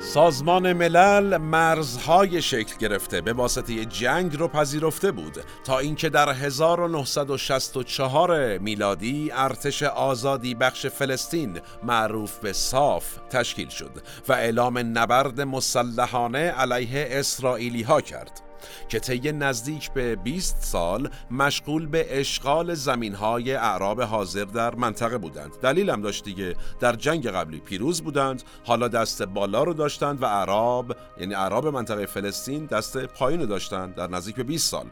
سازمان ملل مرزهای شکل گرفته به واسطه جنگ رو پذیرفته بود تا اینکه در 1964 میلادی ارتش آزادی بخش فلسطین معروف به صاف تشکیل شد و اعلام نبرد مسلحانه علیه اسرائیلی ها کرد. که طی نزدیک به 20 سال مشغول به اشغال زمینهای اعراب حاضر در منطقه بودند. دلیل هم داشت دیگه. در جنگ قبلی پیروز بودند. حالا دست بالا رو داشتند و اعراب یعنی اعراب منطقه فلسطین دست پایین رو داشتند. در نزدیک به 20 سال.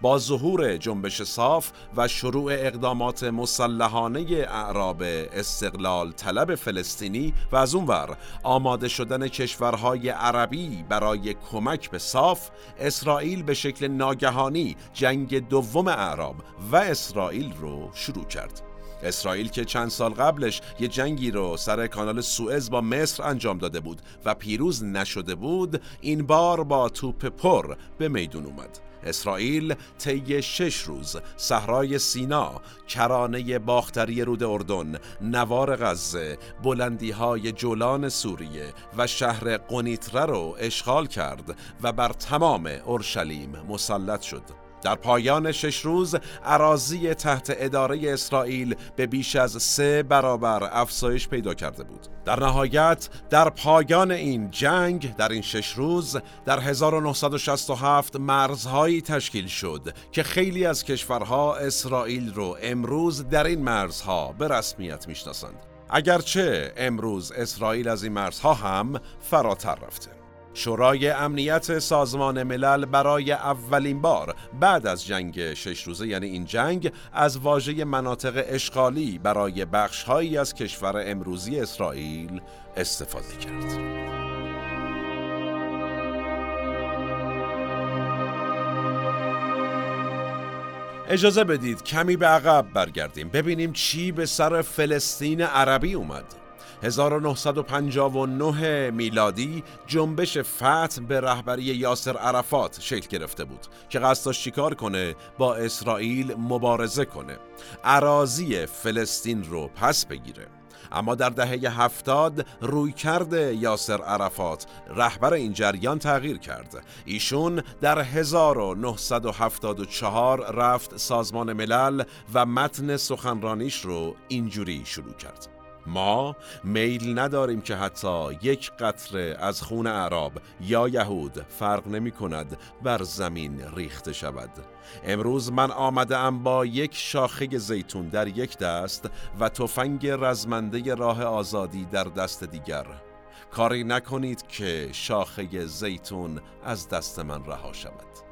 با ظهور جنبش صاف و شروع اقدامات مسلحانه اعراب استقلال طلب فلسطینی و از اونور آماده شدن کشورهای عربی برای کمک به صاف اسرائیل به شکل ناگهانی جنگ دوم اعراب و اسرائیل رو شروع کرد. اسرائیل که چند سال قبلش یه جنگی رو سر کانال سوئز با مصر انجام داده بود و پیروز نشده بود این بار با توپ پر به میدون اومد. اسرائیل طی شش روز صحرای سینا کرانه باختری رود اردن نوار غزه بلندی های جولان سوریه و شهر قنیتره رو اشغال کرد و بر تمام اورشلیم مسلط شد. در پایان شش روز عراضی تحت اداره اسرائیل به بیش از سه برابر افزایش پیدا کرده بود. در نهایت در پایان این جنگ در این شش روز در 1967 مرزهایی تشکیل شد که خیلی از کشورها اسرائیل رو امروز در این مرزها به رسمیت می‌شناسند. اگرچه امروز اسرائیل از این مرزها هم فراتر رفته. شورای امنیت سازمان ملل برای اولین بار بعد از جنگ شش روزه یعنی این جنگ از واژه مناطق اشغالی برای بخشهایی از کشور امروزی اسرائیل استفاده کرد. اجازه بدید کمی به عقب برگردیم ببینیم چی به سر فلسطین عربی اومد 1959 میلادی جنبش فتح به رهبری یاسر عرفات شکل گرفته بود که قصد داشت چیکار کنه؟ با اسرائیل مبارزه کنه. عراضی فلسطین رو پس بگیره. اما در دهه هفتاد روی کرده یاسر عرفات رهبر این جریان تغییر کرد. ایشون در 1974 رفت سازمان ملل و متن سخنرانیش رو اینجوری شروع کرد. ما میل نداریم که حتی یک قطره از خون عرب یا یهود فرق نمی کند بر زمین ریخته شود. امروز من آمده ام با یک شاخه زیتون در یک دست و تفنگ رزمنده راه آزادی در دست دیگر. کاری نکنید که شاخه زیتون از دست من رها شود.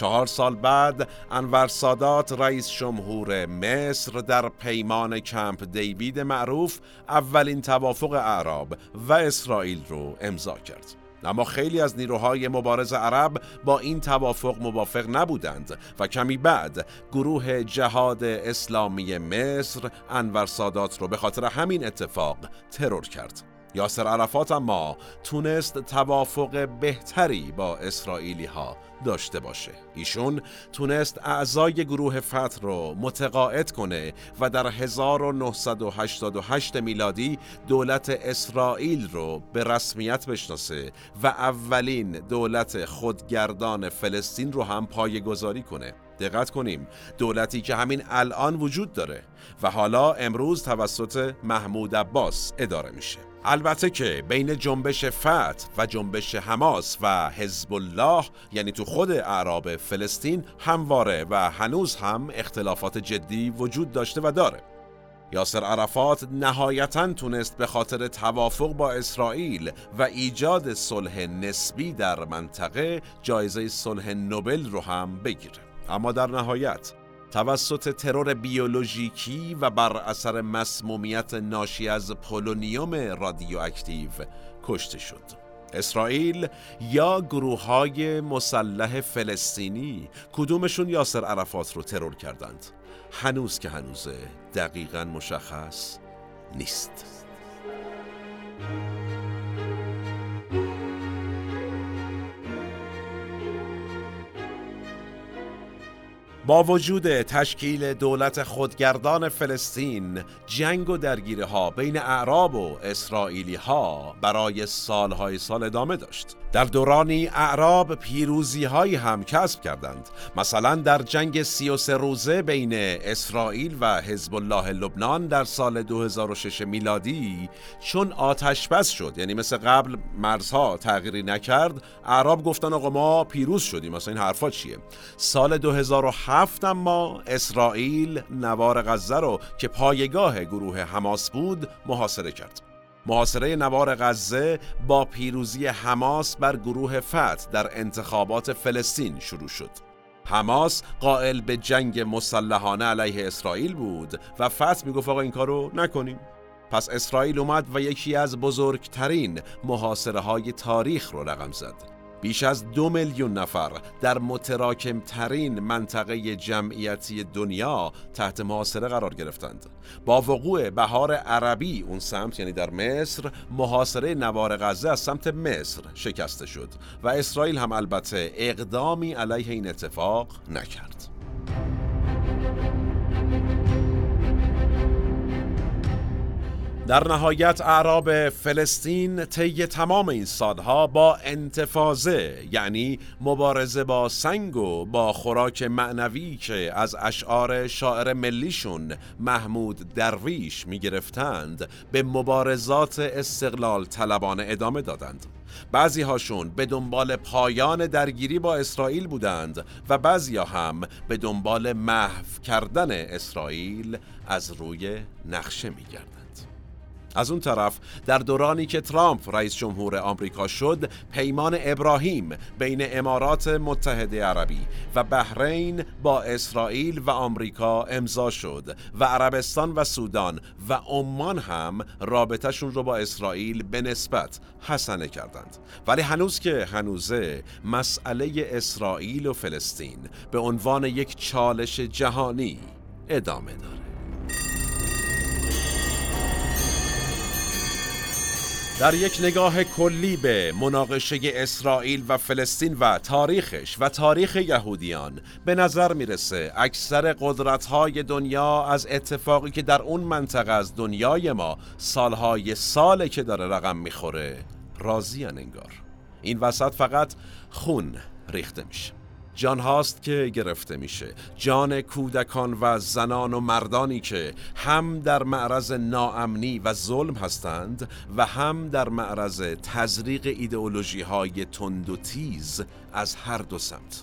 چهار سال بعد انور سادات رئیس جمهور مصر در پیمان کمپ دیوید معروف اولین توافق اعراب و اسرائیل رو امضا کرد. اما خیلی از نیروهای مبارز عرب با این توافق موافق نبودند و کمی بعد گروه جهاد اسلامی مصر انور سادات رو به خاطر همین اتفاق ترور کرد. یاسر عرفات اما تونست توافق بهتری با اسرائیلی ها داشته باشه. ایشون تونست اعضای گروه فتح رو متقاعد کنه و در 1988 میلادی دولت اسرائیل رو به رسمیت بشناسه و اولین دولت خودگردان فلسطین رو هم پایگذاری کنه. دقت کنیم دولتی که همین الان وجود داره و حالا امروز توسط محمود عباس اداره میشه. البته که بین جنبش فتح و جنبش حماس و حزب الله یعنی تو خود اعراب فلسطین همواره و هنوز هم اختلافات جدی وجود داشته و داره. یاسر عرفات نهایتا تونست به خاطر توافق با اسرائیل و ایجاد صلح نسبی در منطقه جایزه صلح نوبل رو هم بگیره. اما در نهایت توسط ترور بیولوژیکی و بر اثر مسمومیت ناشی از پولونیوم رادیواکتیو کشته شد. اسرائیل یا گروه های مسلح فلسطینی کدومشون یاسر عرفات رو ترور کردند هنوز که هنوزه دقیقا مشخص نیست با وجود تشکیل دولت خودگردان فلسطین جنگ و درگیری ها بین اعراب و اسرائیلی ها برای سالهای سال ادامه داشت. در دورانی اعراب پیروزی هایی هم کسب کردند. مثلا در جنگ 33 روزه بین اسرائیل و حزب الله لبنان در سال 2006 میلادی چون آتش بس شد. یعنی مثل قبل مرزها تغییری نکرد اعراب گفتن آقا ما پیروز شدیم مثلا این حرفا چیه؟ سال 2007 اما اسرائیل نوار غزه رو که پایگاه گروه حماس بود محاصره کرد. محاصره نوار غزه با پیروزی حماس بر گروه فتح در انتخابات فلسطین شروع شد. حماس قائل به جنگ مسلحانه علیه اسرائیل بود و فتح می‌گفت آقا این کارو نکنیم. پس اسرائیل اومد و یکی از بزرگترین محاصره های تاریخ رو رقم زد. بیش از دو میلیون نفر در متراکم ترین منطقه جمعیتی دنیا تحت محاصره قرار گرفتند. با وقوع بهار عربی اون سمت یعنی در مصر محاصره نوار غزه از سمت مصر شکسته شد و اسرائیل هم البته اقدامی علیه این اتفاق نکرد. در نهایت اعراب فلسطین طی تمام این سالها با انتفاضه یعنی مبارزه با سنگ و با خوراک معنوی که از اشعار شاعر ملیشون محمود درویش می گرفتند به مبارزات استقلال طلبانه ادامه دادند بعضی هاشون به دنبال پایان درگیری با اسرائیل بودند و بعضی هم به دنبال محو کردن اسرائیل از روی نقشه می گردند. از اون طرف در دورانی که ترامپ رئیس جمهور آمریکا شد پیمان ابراهیم بین امارات متحده عربی و بحرین با اسرائیل و آمریکا امضا شد و عربستان و سودان و عمان هم رابطهشون رو با اسرائیل به نسبت حسنه کردند. ولی هنوز که هنوزه مسئله اسرائیل و فلسطین به عنوان یک چالش جهانی ادامه داره در یک نگاه کلی به مناقشه اسرائیل و فلسطین و تاریخش و تاریخ یهودیان به نظر می‌رسه اکثر قدرت های دنیا از اتفاقی که در اون منطقه از دنیای ما سالهای ساله که داره رقم می‌خوره. راضی انگار. این وسط فقط خون ریخته میشه. جان هاست که گرفته میشه. جان کودکان و زنان و مردانی که هم در معرض ناامنی و ظلم هستند و هم در معرض تزریق ایدئولوژی های تند و تیز از هر دو سمت.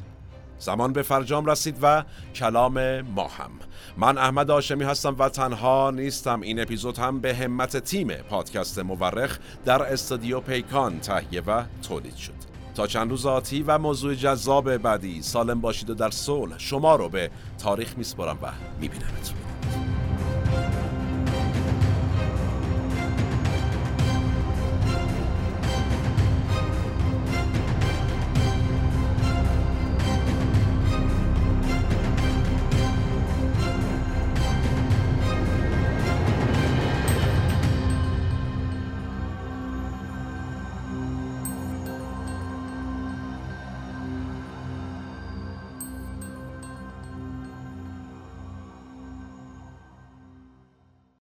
زمان به فرجام رسید و کلام ما هم. من احمد آشمی هستم و تنها نیستم. این اپیزود هم به همت تیم پادکست مورخ در استودیو پیکان تهیه و تولید شد. تا چند روز آتی و موضوع جذاب بعدی سالم باشید و در صلح شما رو به تاریخ میسپارم و میبینمتون.